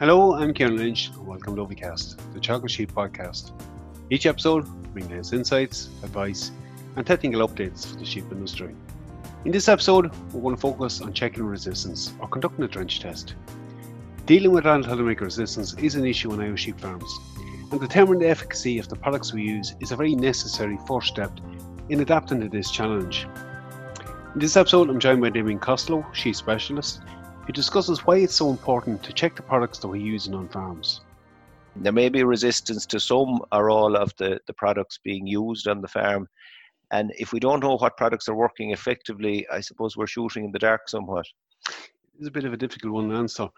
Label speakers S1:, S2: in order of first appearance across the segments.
S1: Hello, I'm Kieran Lynch, and welcome to Ovicast, the Teagasc Sheep podcast. Each episode brings us insights, advice, and technical updates for the sheep industry. In this episode, we're going to focus on checking resistance or conducting a drench test. Dealing with anthelmintic resistance is an issue on our sheep farms, and determining the efficacy of the products we use is a very necessary first step in adapting to this challenge. In this episode, I'm joined by Damien Costello, sheep specialist, who discusses why it's so important to check the products that we're using on farms.
S2: There may be resistance to some or all of the, the products being used on the farm, and if we don't know what products are working effectively, I suppose we're shooting in the dark somewhat.
S1: It's a bit of a difficult one to answer.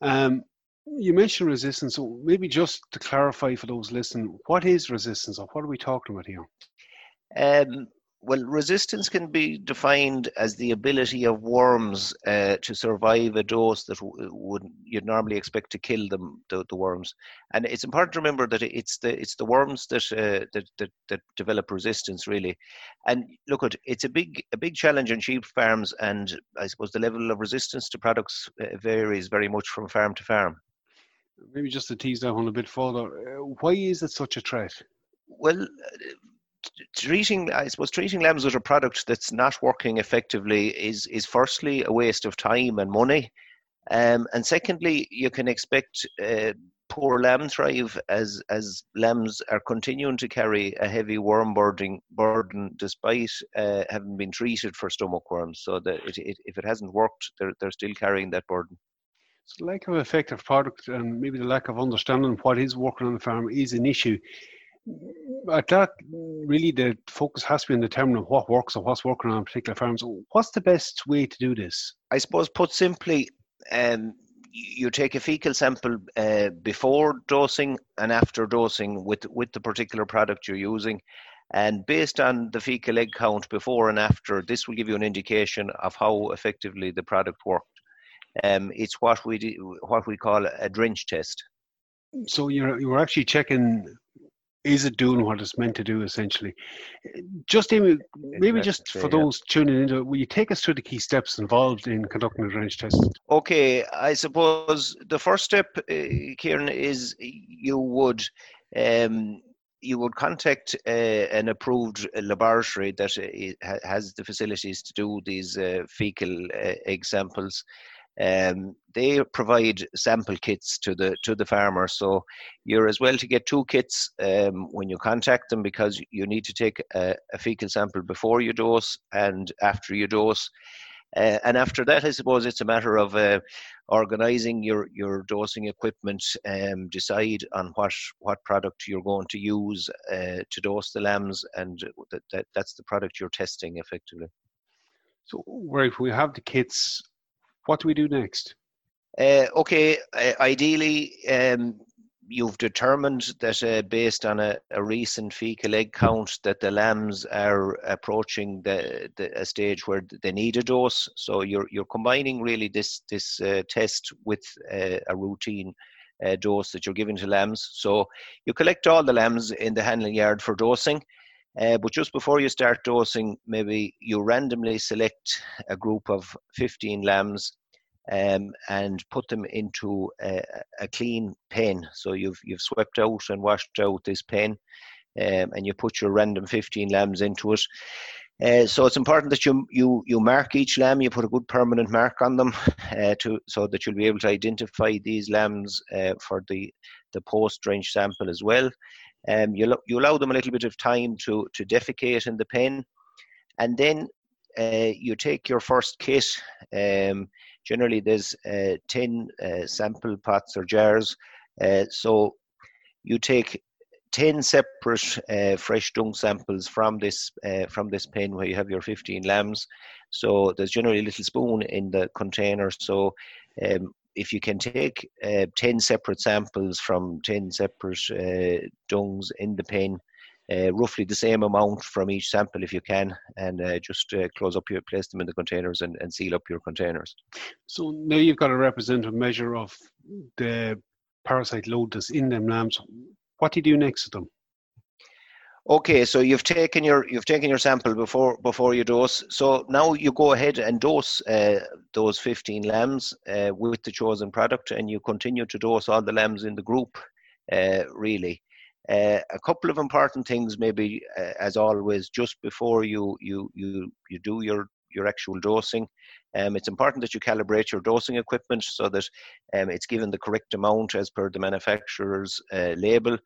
S1: Um, you mentioned resistance, so maybe just to clarify for those listening, what is resistance or what are we talking about here?
S2: Um, well, resistance can be defined as the ability of worms uh, to survive a dose that w- would you'd normally expect to kill them, the, the, worms. And it's important to remember that it's the it's the worms that, uh, that, that that develop resistance really. And look, at it's a big a big challenge on sheep farms, and I suppose the level of resistance to products uh, varies very much from farm to farm.
S1: Maybe just to tease that one a bit further, uh, why is it such a threat?
S2: Well treating I suppose treating lambs with a product that's not working effectively is is firstly a waste of time and money, um, and secondly you can expect uh, poor lamb thrive as as lambs are continuing to carry a heavy worm burden burden despite uh, having been treated for stomach worms. So that it, it, if it hasn't worked, they're they're still carrying that burden.
S1: So lack of effective product and maybe the lack of understanding what is working on the farm is an issue at that really the focus has to be on determining what works or what's working on particular farms. What's the best way to do this?
S2: I suppose, put simply, um, you take a fecal sample uh, before dosing and after dosing with with the particular product you're using, and based on the fecal egg count before and after, this will give you an indication of how effectively the product worked. Um, it's what we do, what we call a drench test.
S1: So you're you're actually checking is it doing what it's meant to do essentially. Just maybe, maybe just for those tuning into it will you take us through the key steps involved in conducting a drench test?
S2: Okay i suppose the first step uh, kieran is you would um, you would contact uh, an approved laboratory that uh, has the facilities to do these uh, fecal uh, egg samples um, they provide sample kits to the to the farmer. So you're as well to get two kits um, when you contact them because you need to take a, a fecal sample before you dose and after you dose. Uh, and after that, I suppose it's a matter of uh, organising your, your dosing equipment, um, decide on what what product you're going to use uh, to dose the lambs, and that, that, that's the product you're testing effectively.
S1: So, right, if we have the kits what do we do next?
S2: Uh, okay, uh, ideally, um, you've determined that uh, based on a, a, recent fecal egg count that the lambs are approaching the, the, a stage where they need a dose. So you're you're combining really this this uh, test with uh, a routine uh, dose that you're giving to lambs. So you collect all the lambs in the handling yard for dosing. Uh, but just before you start dosing, maybe you randomly select a group of 15 lambs um, and put them into a, a, clean pen. So you've you've swept out and washed out this pen, um, and you put your random 15 lambs into it. Uh, so it's important that you you you mark each lamb. You put a good permanent mark on them, uh, to so that you'll be able to identify these lambs uh, for the the post drench sample as well. Um, you, you allow them a little bit of time to, to defecate in the pen. And then uh, you take your first kit. Um, generally, there's uh, 10 uh, sample pots or jars. Uh, so you take 10 separate uh, fresh dung samples from this uh, from this pen where you have your 15 lambs. So there's generally a little spoon in the container. So um, if you can take uh, 10 separate samples from 10 separate uh, dungs in the pen, uh, roughly the same amount from each sample if you can, and uh, just uh, close up your, place them in the containers and, and seal up your containers.
S1: So now you've got a representative measure of the parasite load that's in them lambs. What do you do next to them?
S2: Okay, so you've taken your you've taken your sample before before you dose. So now you go ahead and dose uh, those 15 lambs uh, with the chosen product, and you continue to dose all the lambs in the group. Uh, really, uh, a couple of important things, maybe uh, as always, just before you you you you do your your actual dosing. Um, it's important that you calibrate your dosing equipment so that um, it's given the correct amount as per the manufacturer's uh, label.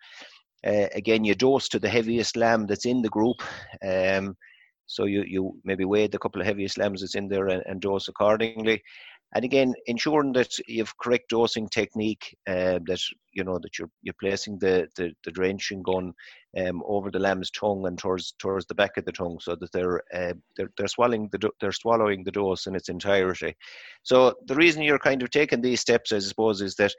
S2: Uh, again, you dose to the heaviest lamb that's in the group. Um, so you, you maybe weigh the couple of heaviest lambs that's in there and, and dose accordingly. And again, ensuring that you have correct dosing technique, uh, that you know that you're you're placing the the, the drenching gun um, over the lamb's tongue and towards towards the back of the tongue, so that they're uh, they're, they're swallowing the they're swallowing the dose in its entirety. So the reason you're kind of taking these steps, I suppose, is that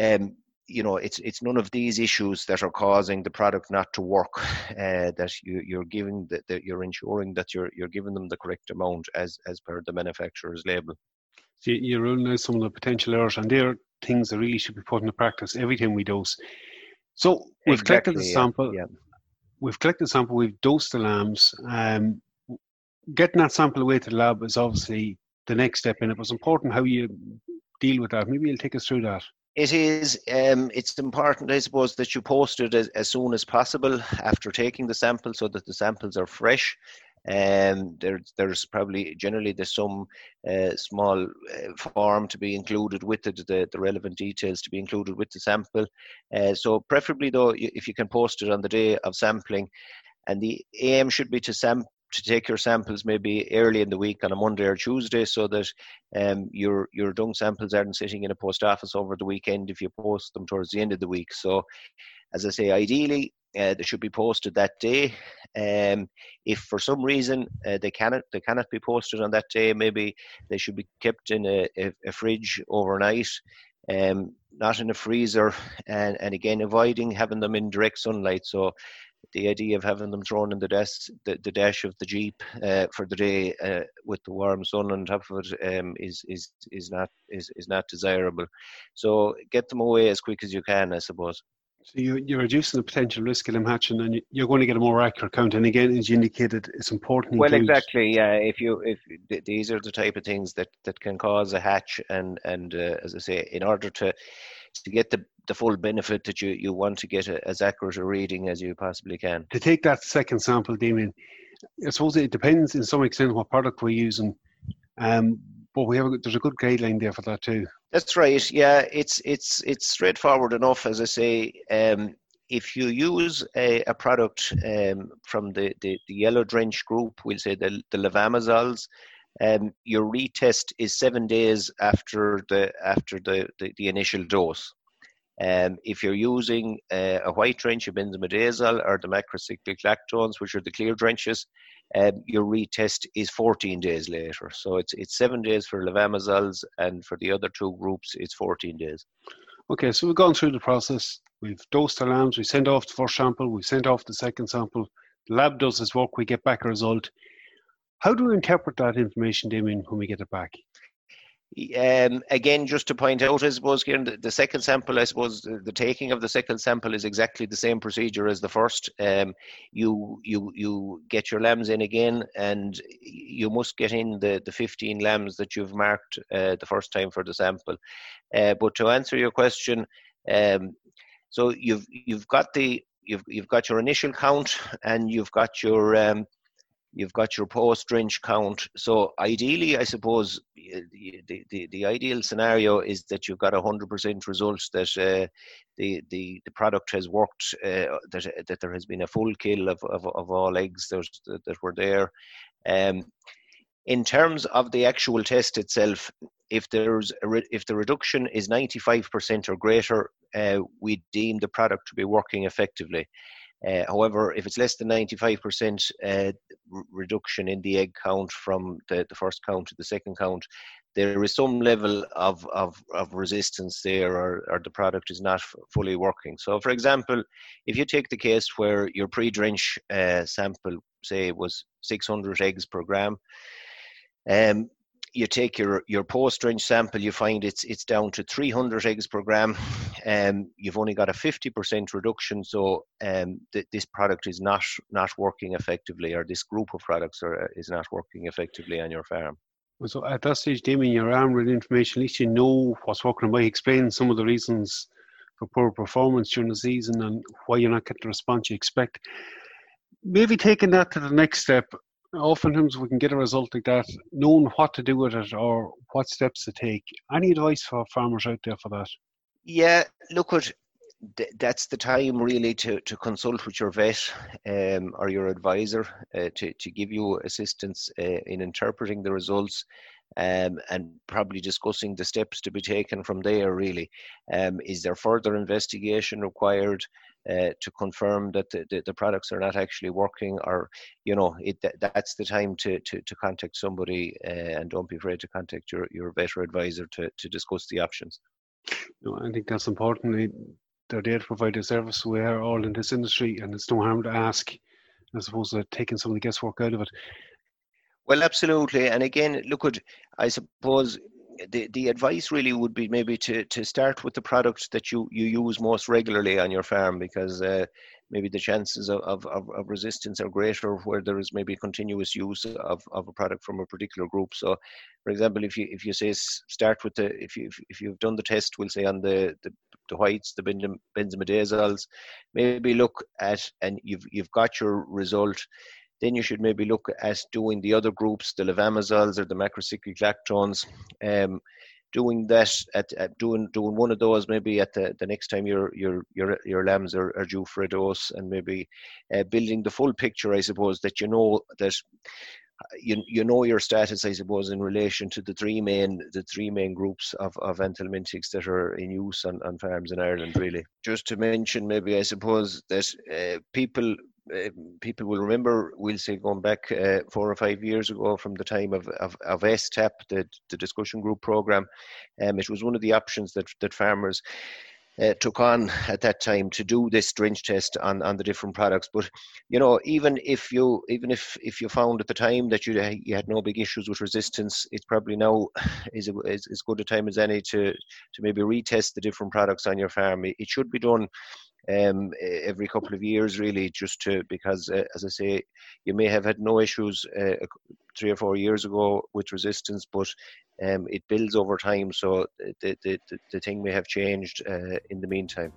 S2: um, you know it's it's none of these issues that are causing the product not to work uh, that you, you're giving that, that you're ensuring that you're you're giving them the correct amount as as per the manufacturer's label.
S1: So you're ruling out some of the potential errors and there are things that really should be put into practice every time we dose. So we've exactly, collected the sample yeah, yeah. we've collected the sample we've dosed the lambs um, getting that sample away to the lab is obviously the next step and it was important how you deal with that. Maybe you'll take us through that
S2: it is. Um, it's important, I suppose, that you post it as, as soon as possible after taking the sample, so that the samples are fresh. Um, there, there's probably generally there's some uh, small uh, form to be included with it, the, the relevant details to be included with the sample. Uh, so preferably though, if you can post it on the day of sampling, and the aim should be to sam- to take your samples maybe early in the week on a Monday or Tuesday so that um, your your dung samples aren't sitting in a post office over the weekend if you post them towards the end of the week. So, as I say, ideally uh, they should be posted that day. Um, if for some reason uh, they cannot they cannot be posted on that day, maybe they should be kept in a, a, a fridge overnight. Um, not in a freezer, and, and again avoiding having them in direct sunlight. So the idea of having them thrown in the dash, the, the dash of the jeep uh, for the day uh, with the warm sun on top of it um, is is is not is, is not desirable. So get them away as quick as you can, I suppose.
S1: So you, you're reducing the potential risk of them hatching, and you're going to get a more accurate count. And again, as you indicated, it's important.
S2: Well, exactly. Yeah. If you if these are the type of things that that can cause a hatch, and and uh, as I say, in order to to get the the full benefit that you, you want to get a, as accurate a reading as you possibly can.
S1: To take that second sample, Damien, I suppose it depends in some extent what product we're using, um, but we have a, there's a good guideline there for that too.
S2: That's right. Yeah, it's it's it's straightforward enough. As I say, um, if you use a, a product um, from the, the, the, yellow drench group, we'll say the the levamisoles, um, your retest is seven days after the after the, the, the initial dose. Um, if you're using uh, a white drench of benzimidazole or the macrocyclic lactones, which are the clear drenches, um, your retest is 14 days later. So it's it's seven days for levamisoles, and for the other two groups, it's 14 days.
S1: Okay, so we've gone through the process. We've dosed the lambs. We sent off the first sample. We sent off the second sample. The lab does its work. We get back a result. How do we interpret that information, Damien, when we get it back?
S2: Um, again, just to point out, I suppose, Kieran, the, the second sample, I suppose, the, the, taking of the second sample is exactly the same procedure as the first. Um, you you you get your lambs in again, and you must get in the, the 15 lambs that you've marked uh, the first time for the sample. Uh, but to answer your question, um, so you've you've got the you've you've got your initial count, and you've got your um, you've got your post drench count. So ideally, I suppose the, the, the ideal scenario is that you've got a hundred percent results that uh, the, the the product has worked, uh, that that there has been a full kill of, of, of all eggs that, that were there. Um, in terms of the actual test itself, if there's re- if the reduction is 95% or greater, uh, we deem the product to be working effectively. Uh, however, if it's less than 95% uh, reduction in the egg count from the, the first count to the second count, there is some level of, of, of resistance there or, or the product is not f- fully working. So, for example, if you take the case where your pre drench uh, sample, say, was 600 eggs per gram, um, you take your your post drench sample, you find it's it's down to 300 eggs per gram. Um, you've only got a 50% reduction, so um, th- this product is not not working effectively, or this group of products are, is not working effectively on your farm.
S1: So at that stage, Damien, you're armed with information. At least you know what's working. By explaining some of the reasons for poor performance during the season and why you're not getting the response you expect. Maybe taking that to the next step oftentimes we can get a result like that, knowing what to do with it or what steps to take. Any advice for farmers out there for that?
S2: Yeah, look at that's the time really to, to consult with your vet um, or your advisor uh, to, to give you assistance uh, in interpreting the results um, and probably discussing the steps to be taken from there really. Um, is there further investigation required? Uh, to confirm that the, the, the, products are not actually working or you know it that, that's the time to, to, to contact somebody uh, and don't be afraid to contact your, your vet or advisor to, to discuss the options
S1: no, I think that's important they're there to provide a service we are all in this industry and it's no harm to ask I suppose that taking some of the guesswork out of it
S2: well absolutely and again look at I suppose the, the advice really would be maybe to, to start with the product that you, you use most regularly on your farm because uh, maybe the chances of, of, of, resistance are greater where there is maybe continuous use of, of a product from a particular group. So, for example, if you if you say start with the if you if you've done the test, we'll say on the the, the whites, the benzimidazoles, maybe look at and you've you've got your result then you should maybe look at doing the other groups, the levamisoles or the macrocyclic lactones. Um, doing that at, at, doing doing one of those maybe at the, the next time your your your your lambs are, are due for a dose and maybe uh, building the full picture I suppose that you know that you you know your status I suppose in relation to the three main the three main groups of, of anthelmintics that are in use on, on farms in Ireland really just to mention maybe I suppose that uh, people uh, people will remember, we'll say going back uh, four or five years ago from the time of, of, of STAP, the, the discussion group program, um, it was one of the options that, that farmers uh, took on at that time to do this drench test on, on the different products. But you know, even if you even if if you found at the time that you you had no big issues with resistance, it's probably now is is as good a time as any to to maybe retest the different products on your farm. It, it should be done um, every couple of years, really, just to because, uh, as I say, you may have had no issues uh, three or four years ago with resistance, but um, it builds over time. So the the, the, the thing may have changed uh, in the meantime.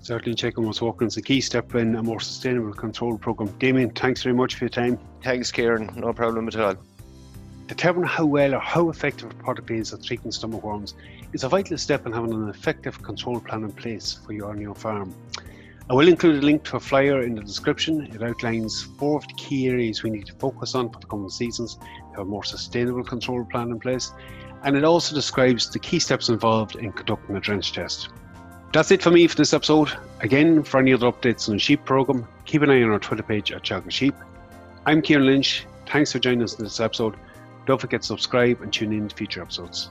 S1: Certainly, checking what's working is a key step in a more sustainable control program. Damien, thanks very much for your time.
S2: Thanks, Kieran. No problem at all.
S1: Determining how well or how effective a product is at treating stomach worms is a vital step in having an effective control plan in place for your farm. I will include a link to a flyer in the description. It outlines four of the key areas we need to focus on for the coming seasons to have a more sustainable control plan in place, and it also describes the key steps involved in conducting a drench test. That's it for me for this episode. Again, for any other updates on the sheep program, keep an eye on our Twitter page at Teagasc Sheep. I'm Kieran Lynch. Thanks for joining us in this episode. Don't forget to subscribe and tune in to future episodes.